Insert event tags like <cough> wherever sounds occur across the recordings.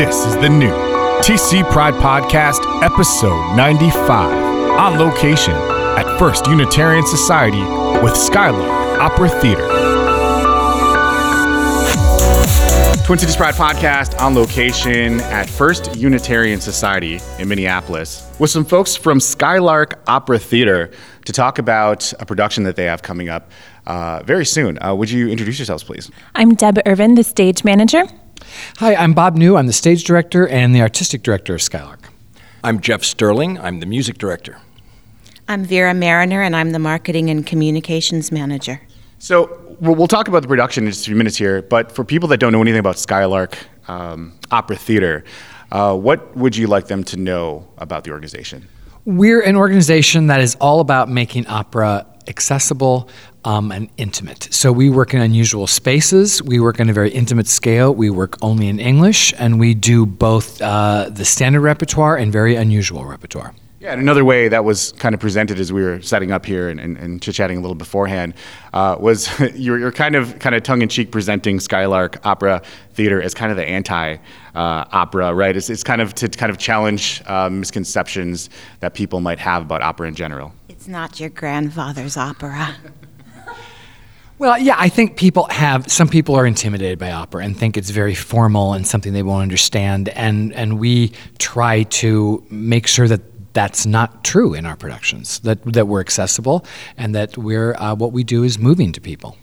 This is the new TC Pride Podcast, episode 95, on location at First Unitarian Society with Skylark Opera Theater. Twin Cities Pride Podcast on location at First Unitarian Society in Minneapolis with some folks from Skylark Opera Theater to talk about a production that they have coming up uh, very soon. Uh, would you introduce yourselves, please? I'm Deb Irvin, the stage manager. Hi, I'm Bob Neu. I'm the stage director and the artistic director of Skylark. I'm Jeff Sterling. I'm the music director. I'm Vera Mariner, and I'm the marketing and communications manager. So we'll, we'll talk about the production in just a few minutes here, but for people that don't know anything about Skylark um, Opera Theater, uh, what would you like them to know about the organization? We're an organization that is all about making opera accessible um, and intimate. So we work in unusual spaces. We work on a very intimate scale. We work only in English, and we do both uh, the standard repertoire and very unusual repertoire. Yeah, and another way that was kind of presented as we were setting up here and, and, and chit-chatting a little beforehand uh, was <laughs> you're, you're, kind of kind of tongue-in-cheek presenting Skylark Opera Theater as kind of the anti-opera, uh, right? It's, it's kind of to kind of challenge uh, misconceptions that people might have about opera in general. It's not your grandfather's opera. <laughs> Well, yeah, I think people have some people are intimidated by opera and think it's very formal and something they won't understand and and we try to make sure that that's not true in our productions. That that we're accessible and that we're uh, what we do is moving to people.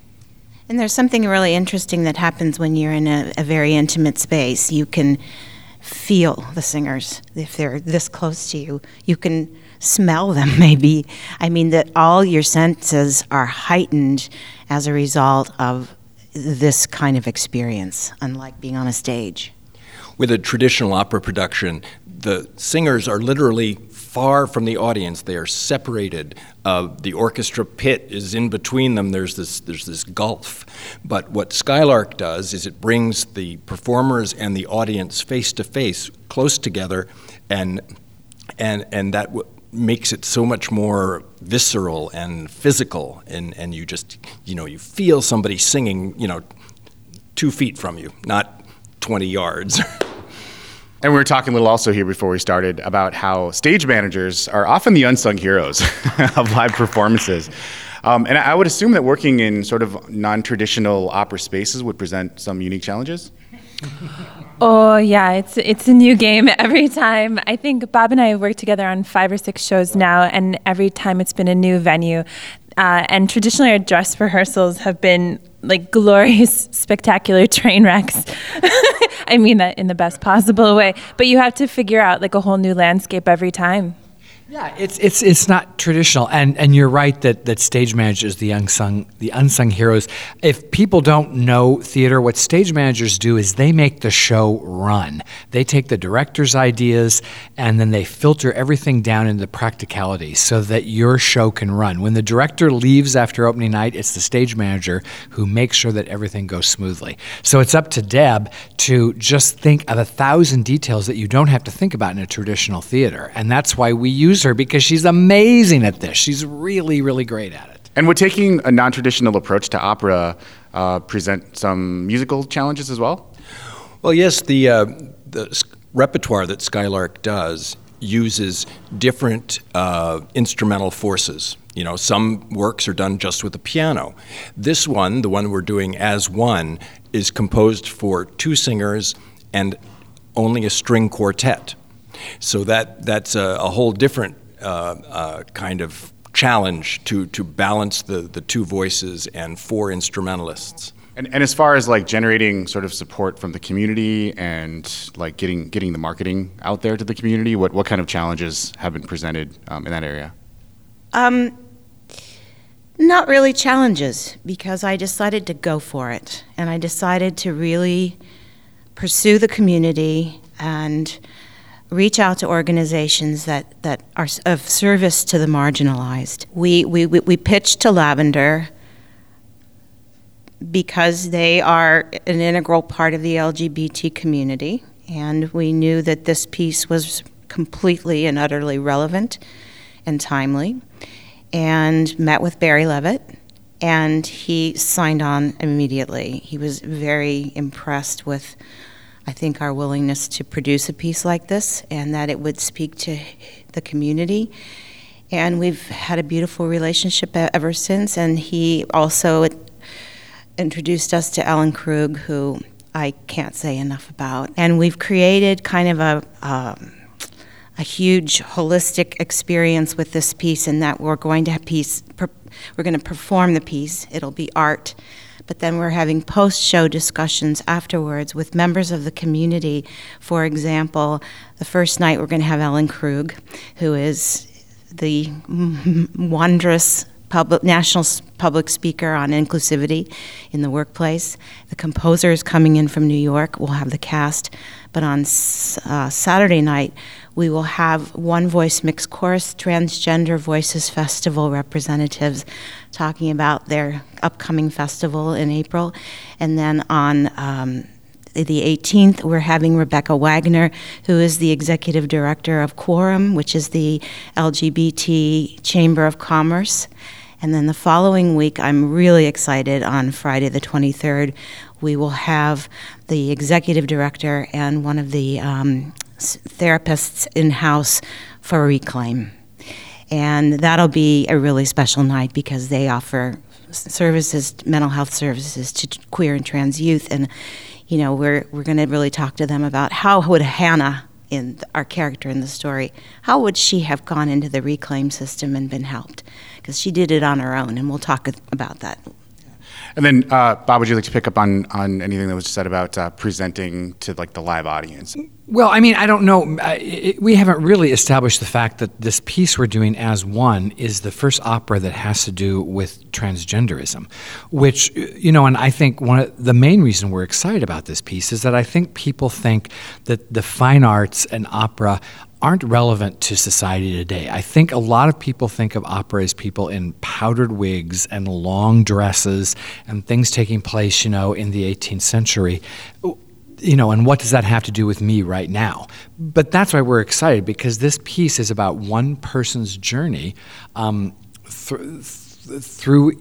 And there's something really interesting that happens when you're in a, a very intimate space. You can feel the singers if they're this close to you. You can smell them, <laughs> maybe. I mean, that all your senses are heightened as a result of this kind of experience, unlike being on a stage. With a traditional opera production, the singers are literally far from the audience. They are separated. Uh, the orchestra pit is in between them. There's this there's this gulf. But what Skylark does is it brings the performers and the audience face to face, close together, and and and that. W- makes it so much more visceral and physical and, and you just you know you feel somebody singing you know two feet from you not 20 yards <laughs> And we were talking a little also here before we started about how stage managers are often the unsung heroes <laughs> of live performances. Um, and I would assume that working in sort of non traditional opera spaces would present some unique challenges. Oh yeah, it's it's a new game <laughs> every time. I think Bob and I have worked together on five or six shows now, and every time it's been a new venue. Uh, and traditionally, our dress rehearsals have been like <laughs> glorious, spectacular train wrecks. <laughs> I mean that in the best possible way. But you have to figure out like a whole new landscape every time. Yeah, it's it's it's not traditional, and and you're right that that stage managers the unsung the unsung heroes. If people don't know theater, what stage managers do is they make the show run. They take the director's ideas and then they filter everything down into practicality so that your show can run. When the director leaves after opening night, it's the stage manager who makes sure that everything goes smoothly. So it's up to Deb to just think of a thousand details that you don't have to think about in a traditional theater, and that's why we use her because she's amazing at this. She's really, really great at it. And would taking a non traditional approach to opera uh, present some musical challenges as well? Well, yes, the, uh, the repertoire that Skylark does uses different uh, instrumental forces. You know, some works are done just with the piano. This one, the one we're doing as one, is composed for two singers and only a string quartet. So that that's a, a whole different uh, uh, kind of challenge to to balance the the two voices and four instrumentalists. And, and as far as like generating sort of support from the community and like getting getting the marketing out there to the community, what what kind of challenges have been presented um, in that area? Um, not really challenges because I decided to go for it and I decided to really pursue the community and reach out to organizations that, that are of service to the marginalized. We, we, we pitched to Lavender because they are an integral part of the LGBT community, and we knew that this piece was completely and utterly relevant and timely, and met with Barry Levitt. And he signed on immediately. He was very impressed with I think, our willingness to produce a piece like this and that it would speak to the community. And we've had a beautiful relationship ever since. And he also introduced us to Ellen Krug, who I can't say enough about. And we've created kind of a. Um, a huge holistic experience with this piece in that we're going to have piece we're going to perform the piece it'll be art but then we're having post show discussions afterwards with members of the community for example the first night we're going to have ellen krug who is the <laughs> wondrous public, national public speaker on inclusivity in the workplace. The composer is coming in from New York. We'll have the cast. But on uh, Saturday night, we will have One Voice Mixed Chorus Transgender Voices Festival representatives talking about their upcoming festival in April. And then on um, the 18th, we're having Rebecca Wagner, who is the executive director of Quorum, which is the LGBT Chamber of Commerce. And then the following week, I'm really excited on Friday the 23rd, we will have the executive director and one of the um, therapists in house for Reclaim. And that'll be a really special night because they offer services, mental health services to queer and trans youth. And, you know, we're, we're going to really talk to them about how would Hannah in our character in the story, how would she have gone into the reclaim system and been helped? Because she did it on her own, and we'll talk about that. And then, uh, Bob, would you like to pick up on, on anything that was said about uh, presenting to like the live audience? Well, I mean, I don't know. It, we haven't really established the fact that this piece we're doing as one is the first opera that has to do with transgenderism, which, you know, and I think one of the main reason we're excited about this piece is that I think people think that the fine arts and opera aren't relevant to society today. I think a lot of people think of opera as people in powdered wigs and long dresses and things taking place, you know, in the 18th century you know, and what does that have to do with me right now? But that's why we're excited because this piece is about one person's journey um, th- th- through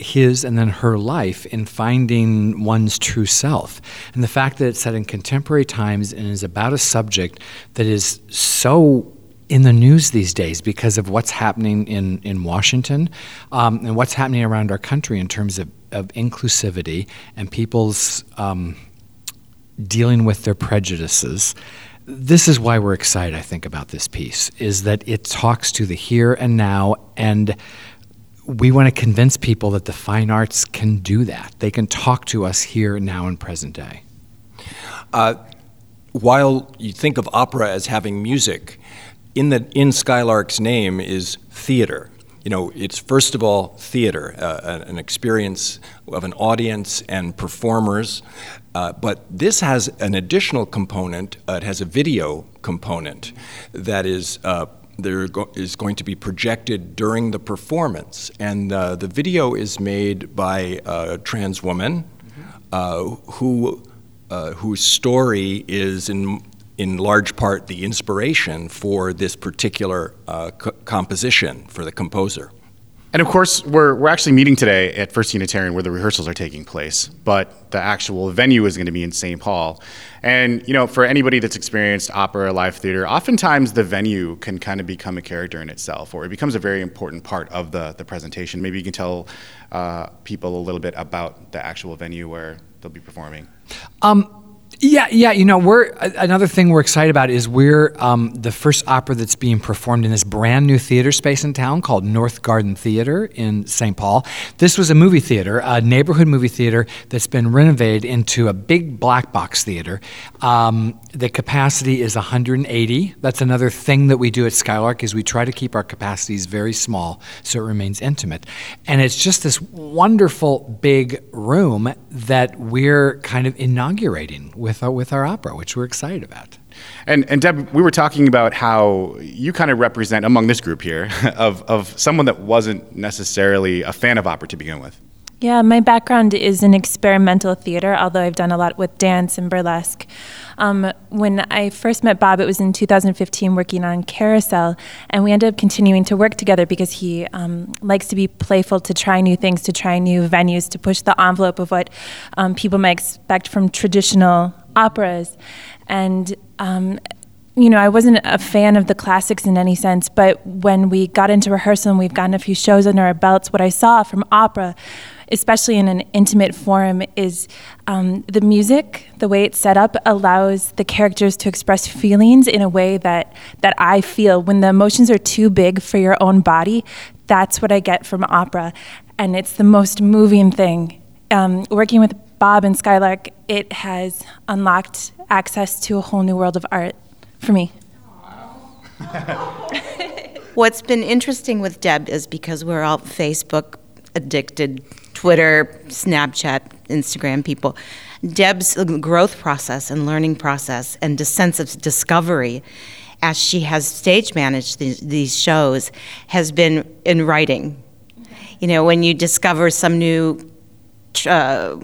his and then her life in finding one's true self. And the fact that it's set in contemporary times and is about a subject that is so in the news these days because of what's happening in, in Washington um, and what's happening around our country in terms of, of inclusivity and people's. Um, dealing with their prejudices. This is why we're excited, I think, about this piece, is that it talks to the here and now, and we want to convince people that the fine arts can do that. They can talk to us here, now, and present day. Uh, while you think of opera as having music, in, the, in Skylark's name is theater you know, it's first of all theater, uh, an experience of an audience and performers. Uh, but this has an additional component. Uh, it has a video component that is uh, there go- is going to be projected during the performance, and uh, the video is made by a trans woman mm-hmm. who whose story is in in large part the inspiration for this particular uh, co- composition for the composer. And of course, we're, we're actually meeting today at First Unitarian where the rehearsals are taking place, but the actual venue is going to be in St. Paul. And, you know, for anybody that's experienced opera live theater, oftentimes the venue can kind of become a character in itself, or it becomes a very important part of the, the presentation. Maybe you can tell uh, people a little bit about the actual venue where they'll be performing. Um, yeah, yeah. You know, we're another thing we're excited about is we're um, the first opera that's being performed in this brand new theater space in town called North Garden Theater in St. Paul. This was a movie theater, a neighborhood movie theater that's been renovated into a big black box theater. Um, the capacity is 180. That's another thing that we do at Skylark is we try to keep our capacities very small so it remains intimate. And it's just this wonderful big room that we're kind of inaugurating with our, with our opera, which we're excited about. And, and Deb, we were talking about how you kind of represent among this group here <laughs> of, of someone that wasn't necessarily a fan of opera to begin with. Yeah, my background is in experimental theater, although I've done a lot with dance and burlesque. Um, when I first met Bob, it was in 2015 working on Carousel, and we ended up continuing to work together because he um, likes to be playful, to try new things, to try new venues, to push the envelope of what um, people might expect from traditional operas, and um, you know, I wasn't a fan of the classics in any sense, but when we got into rehearsal and we've gotten a few shows under our belts, what I saw from opera, especially in an intimate forum, is um, the music, the way it's set up, allows the characters to express feelings in a way that that I feel. When the emotions are too big for your own body, that's what I get from opera, and it's the most moving thing. Um, working with Bob and Skylark, it has unlocked access to a whole new world of art for me. <laughs> What's been interesting with Deb is because we're all Facebook addicted, Twitter, Snapchat, Instagram people. Deb's growth process and learning process and sense of discovery as she has stage managed these, these shows has been in writing. You know, when you discover some new uh,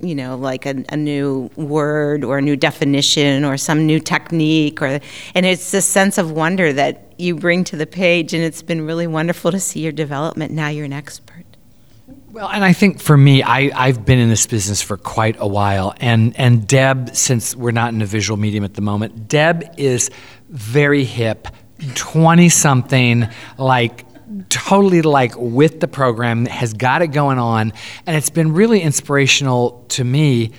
you know, like a, a, new word or a new definition or some new technique, or and it's this sense of wonder that you bring to the page, and it's been really wonderful to see your development. Now you're an expert. Well, and I think for me, I, I've been in this business for quite a while, and and Deb, since we're not in a visual medium at the moment, Deb is very hip, twenty something, like totally like with the program, has got it going on, and it's been really inspirational to me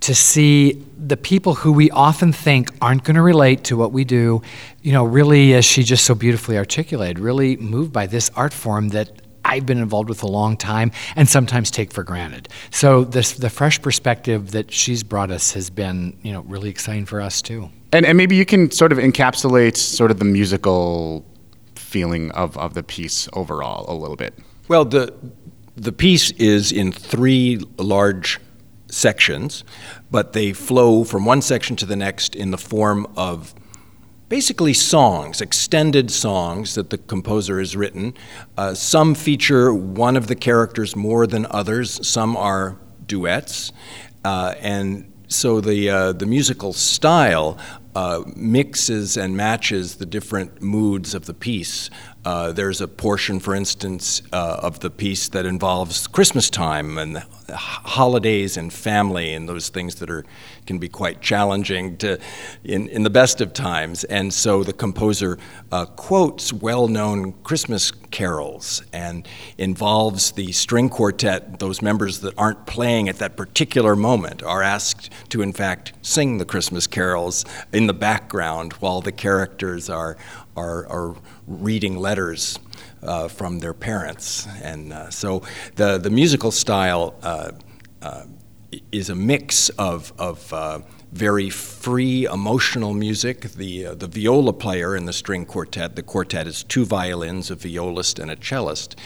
to see the people who we often think aren't going to relate to what we do, you know, really, as she just so beautifully articulated, really moved by this art form that I've been involved with a long time and sometimes take for granted. So this, the fresh perspective that she's brought us has been, you know, really exciting for us too. And, and maybe you can sort of encapsulate sort of the musical feeling of, of the piece overall a little bit? Well, the, the piece is in three large sections, but they flow from one section to the next in the form of basically songs, extended songs that the composer has written. Uh, some feature one of the characters more than others, some are duets. Uh, and so the, uh, the musical style uh, mixes and matches the different moods of the piece. Uh, there's a portion, for instance, uh, of the piece that involves Christmas time and holidays and family and those things that are can be quite challenging to in, in the best of times. And so the composer uh, quotes well-known Christmas carols and involves the string quartet. Those members that aren't playing at that particular moment are asked to, in fact, sing the Christmas carols in the background while the characters are are, are reading letters uh, from their parents. And uh, so the, the musical style uh, uh is a mix of, of uh, very free emotional music. The, uh, the viola player in the string quartet, the quartet is two violins, a violist, and a cellist.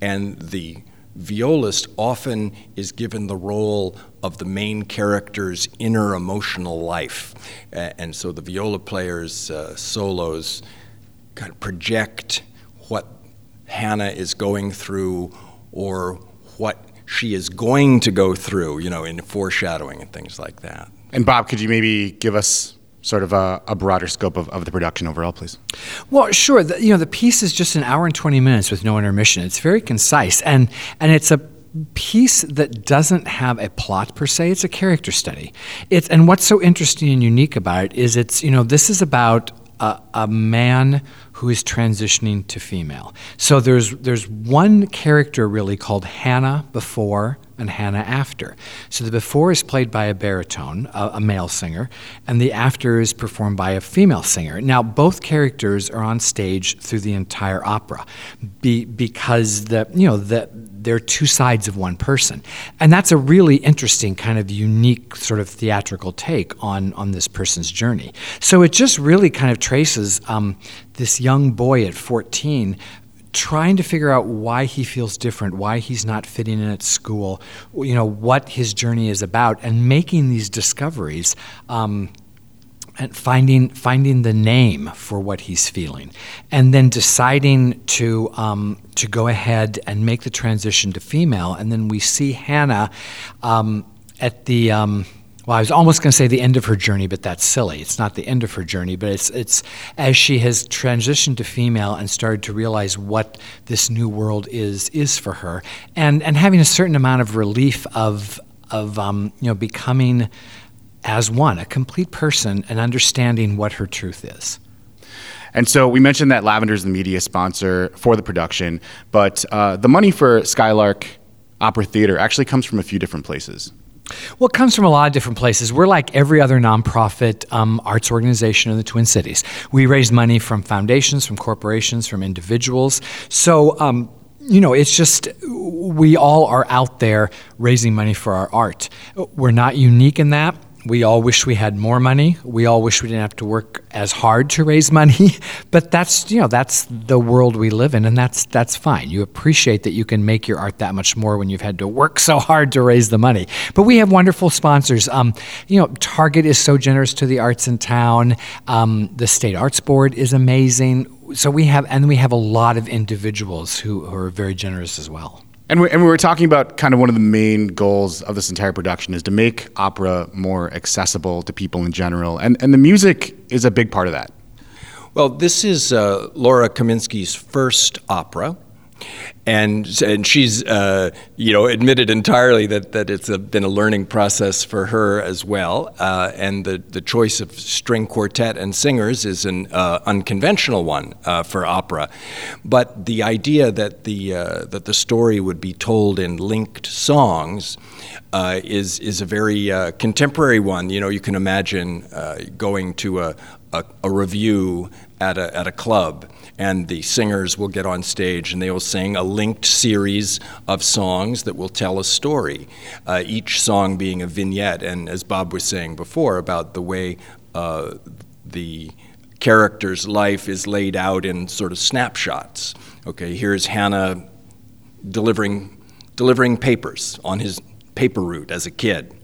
And the violist often is given the role of the main character's inner emotional life. and so the viola player's solos kind of project what Hannah is going through or what she is going to go through, you know, in foreshadowing and things like that. And Bob, could you maybe give us sort of a, a broader scope of, of the production overall, please? Well, sure. The, you know, the piece is just an hour and 20 minutes with no intermission. It's very concise, and, and it's a piece that doesn't have a plot per se. It's a character study. It's, and what's so interesting and unique about it is it's, you know, this is about a, a man who is transitioning to female. So there's there's one character really called Hannah before and Hannah after. So the before is played by a baritone, a, a, male singer, and the after is performed by a female singer. Now both characters are on stage through the entire opera, be, because the you know the they're two sides of one person. And that's a really interesting, kind of unique, sort of theatrical take on, on this person's journey. So it just really kind of traces um, this young boy at 14 trying to figure out why he feels different, why he's not fitting in at school, you know, what his journey is about, and making these discoveries. Um, and finding finding the name for what he's feeling, and then deciding to um, to go ahead and make the transition to female. And then we see Hannah um, at the. Well, I was almost going to say the end of her journey, but that's silly. It's not the end of her journey, but it's it's as she has transitioned to female and started to realize what this new world is is for her, and and having a certain amount of relief of of um, you know becoming as one, a complete person, and understanding what her truth is. And so we mentioned that Lavender is the media sponsor for the production, but uh, the money for Skylark Opera Theater actually comes from a few different places. Well, it comes from a lot of different places. We're like every other nonprofit um, arts organization in the Twin Cities. We raise money from foundations, from corporations, from individuals. So, um, you know, it's just we all are out there raising money for our art. We're not unique in that. We all wish we had more money. We all wish we didn't have to work as hard to raise <laughs> money. But that's you know that's the world we live in, and that's that's fine. You appreciate that you can make your art that much more when you've had to work <laughs> so hard to raise the money. But we have wonderful sponsors. Um, you know, Target is so generous to the arts in town. Um, the state arts board is amazing. So we have, and we have a lot of individuals who, who are very generous as well. And we, and we were talking about kind of one of the main goals of this entire production is to make opera more accessible to people in general. And, and the music is a big part of that. Well, this is uh, Laura Kaminsky's first opera and and she's uh, you know admitted entirely that that it's a, been a learning process for her as well. Uh, and the the choice of string quartet and singers is an uh, unconventional one uh, for opera, but the idea that the uh, that the story would be told in linked songs. Uh, is is a very contemporary one. You know, you can imagine going to a, a, a revue at a, at a club and the singers will get on stage and they will sing a linked series of songs that will tell a story, uh, each song being a vignette. And as Bob was saying before about the way uh, the character's life is laid out in sort of snapshots. Okay, here's Hannah delivering delivering papers on his paper route as a kid.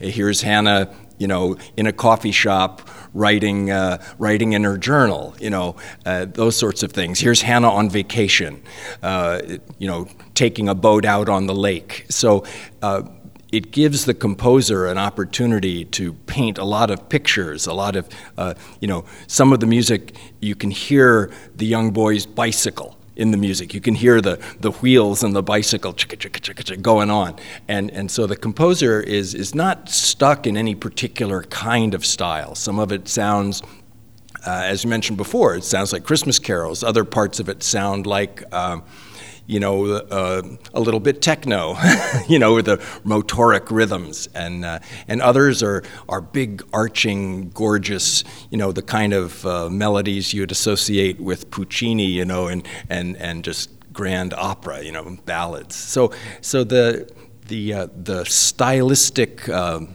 Here's Hannah, you know, in a coffee shop writing, uh, writing in her journal, you know, uh, those sorts of things. Here's Hannah on vacation, uh, you know, taking a boat out on the lake. So uh, it gives the composer an opportunity to paint a lot of pictures, a lot of, uh, you know, some of the music you can hear the young boy's bicycle in the music. You can hear the, the wheels and the bicycle chicka, chicka, chicka, chicka, going on. And, and so the composer is, is not stuck in any particular kind of style. Some of it sounds, uh, as you mentioned before, it sounds like Christmas carols. Other parts of it sound like. Uh, you know, uh, a little bit techno, <laughs> you know, with the motoric rhythms, and uh, and others are are big, arching, gorgeous, you know, the kind of uh, melodies you'd associate with Puccini, you know, and and and just grand opera, you know, ballads. So so the the uh, the stylistic um,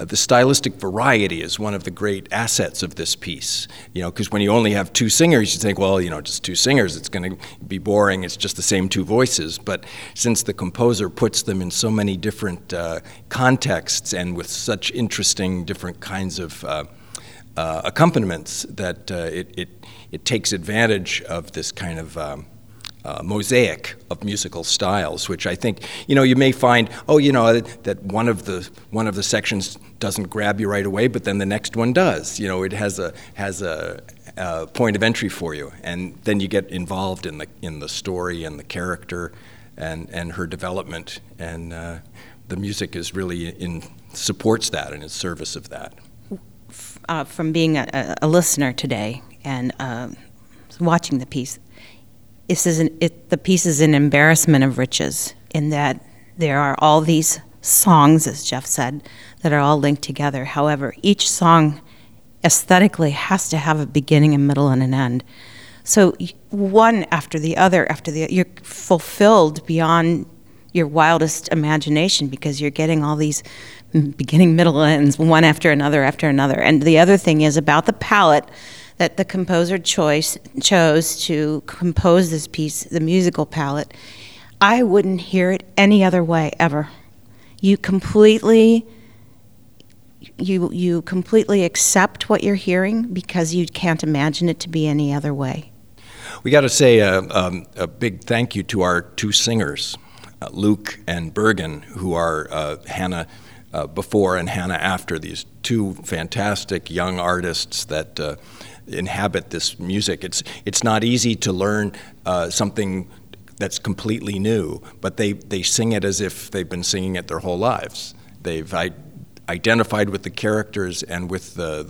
uh, the stylistic variety is one of the great assets of this piece. You know, because when you only have two singers, you think, well, you know, just two singers, it's going to be boring. It's just the same two voices. But since the composer puts them in so many different uh, contexts and with such interesting different kinds of uh, uh accompaniments, that uh, it, it it takes advantage of this kind of um, uh, mosaic of musical styles, which I think you know you may find oh you know that one of the one of the sections doesn't grab you right away, but then the next one does. You know it has a has a, a point of entry for you, and then you get involved in the in the story and the character, and and her development, and uh, the music is really in supports that and in service of that. Uh, from being a, a, listener today and uh, watching the piece this is an, it, the piece is an embarrassment of riches in that there are all these songs, as Jeff said, that are all linked together. However, each song aesthetically has to have a beginning, a middle, and an end. So one after the other after the you're fulfilled beyond your wildest imagination because you're getting all these beginning, middle, ends one after another after another. And the other thing is about the palette that the composer choice chose to compose this piece, the musical palette, I wouldn't hear it any other way ever. You completely you you completely accept what you're hearing because you can't imagine it to be any other way. We got to say a, um, a, big thank you to our two singers, uh, Luke and Bergen, who are uh, Hannah uh, before and Hannah after. These two fantastic young artists that uh, inhabit this music. It's it's not easy to learn uh, something that's completely new, but they, they sing it as if they've been singing it their whole lives. They've I, identified with the characters and with the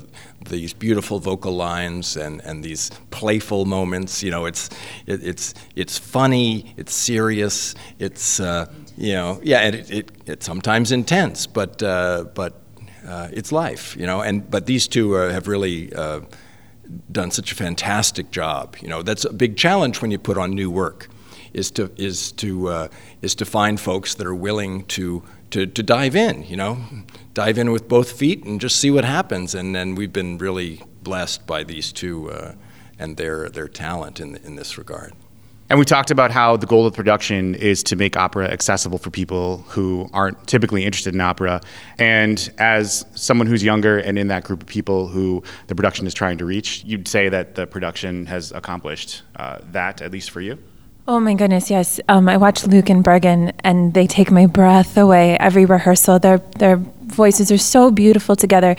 these beautiful vocal lines and, and these playful moments. You know, it's it, it's it's funny, it's serious, it's uh, you know, yeah, it, it, it's sometimes intense, but uh, but uh, it's life. You know, and but these two uh, have really. Done such a fantastic job. You know, that's a big challenge when you put on new work, is to is to uh, is to find folks that are willing to to, to dive in, you know, dive in with both feet and just see what happens. And then we've been really blessed by these two uh, and their, their talent in, in this regard. And we talked about how the goal of production is to make opera accessible for people who aren't typically interested in opera. And as someone who's younger and in that group of people who the production is trying to reach, you'd say that the production has accomplished uh, that, at least for you? Oh my goodness, yes. Um, I watch Luke and Bergen, and they take my breath away every rehearsal. Their their voices are so beautiful together.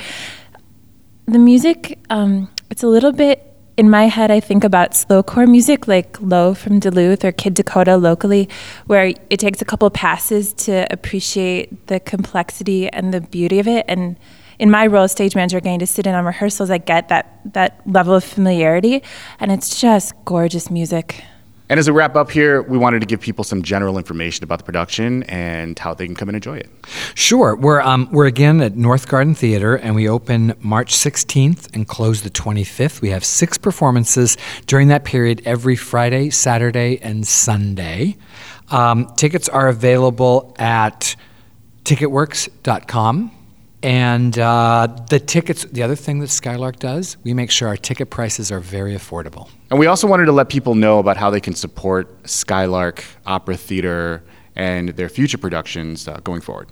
The music, um, it's a little bit in my head. I think about slowcore music, like Low from Duluth or Kid Dakota locally, where it takes a couple passes to appreciate the complexity and the beauty of it. And in my role as stage manager, getting to sit in on rehearsals, I get that that level of familiarity, and it's just gorgeous music. And as we wrap up here, we wanted to give people some general information about the production and how they can come and enjoy it. Sure. We're, um, we're again at North Garden Theater, and we open March 16th and close the 25th. We have six performances during that period every Friday, Saturday, and Sunday. Um, tickets are available at ticketworks.com. And uh, the tickets, the other thing that Skylark does, we make sure our ticket prices are very affordable. And we also wanted to let people know about how they can support Skylark Opera Theater and their future productions uh, going forward.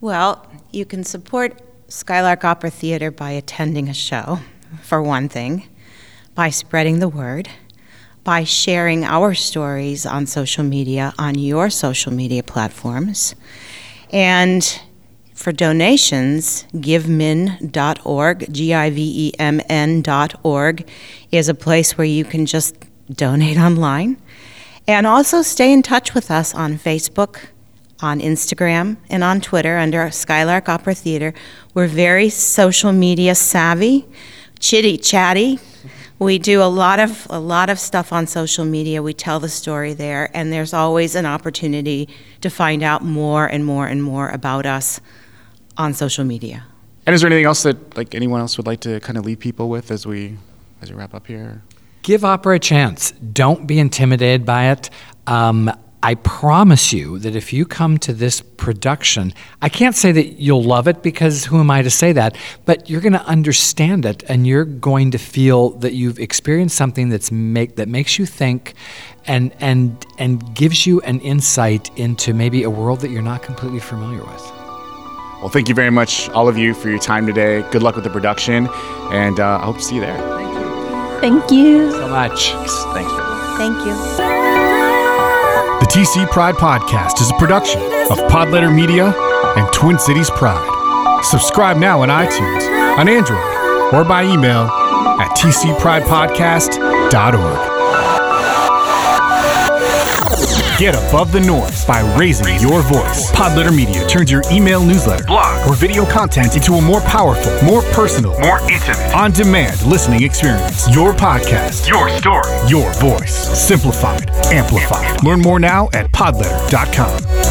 Well, you can support Skylark Opera Theater by attending a show, for one thing, by spreading the word, by sharing our stories on social media, on your social media platforms, and for donations, givemn.org, G I V E M N.org, is a place where you can just donate online. And also stay in touch with us on Facebook, on Instagram, and on Twitter under Skylark Opera Theater. We're very social media savvy, chitty chatty. We do a lot of a lot of stuff on social media. We tell the story there, and there's always an opportunity to find out more and more and more about us on social media. And is there anything else that like anyone else would like to kind of leave people with as we as we wrap up here? Give opera a chance. Don't be intimidated by it. Um, I promise you that if you come to this production, I can't say that you'll love it because who am I to say that? But you're going to understand it, and you're going to feel that you've experienced something that's make that makes you think, and and and gives you an insight into maybe a world that you're not completely familiar with. Well, thank you very much, all of you, for your time today. Good luck with the production, and uh, I hope to see you there. Thank you Thank you. so much. Thanks. Thank you. The TC Pride Podcast is a production of Podletter Media and Twin Cities Pride. Subscribe now on iTunes, on Android, or by email at tcpridepodcast.org. Get above the noise by raising your voice. Podletter Media turns your email newsletter, blog, or video content into a more powerful, more personal, more intimate, on demand listening experience. Your podcast, your story, your voice. Simplified, amplified. Learn more now at podletter.com.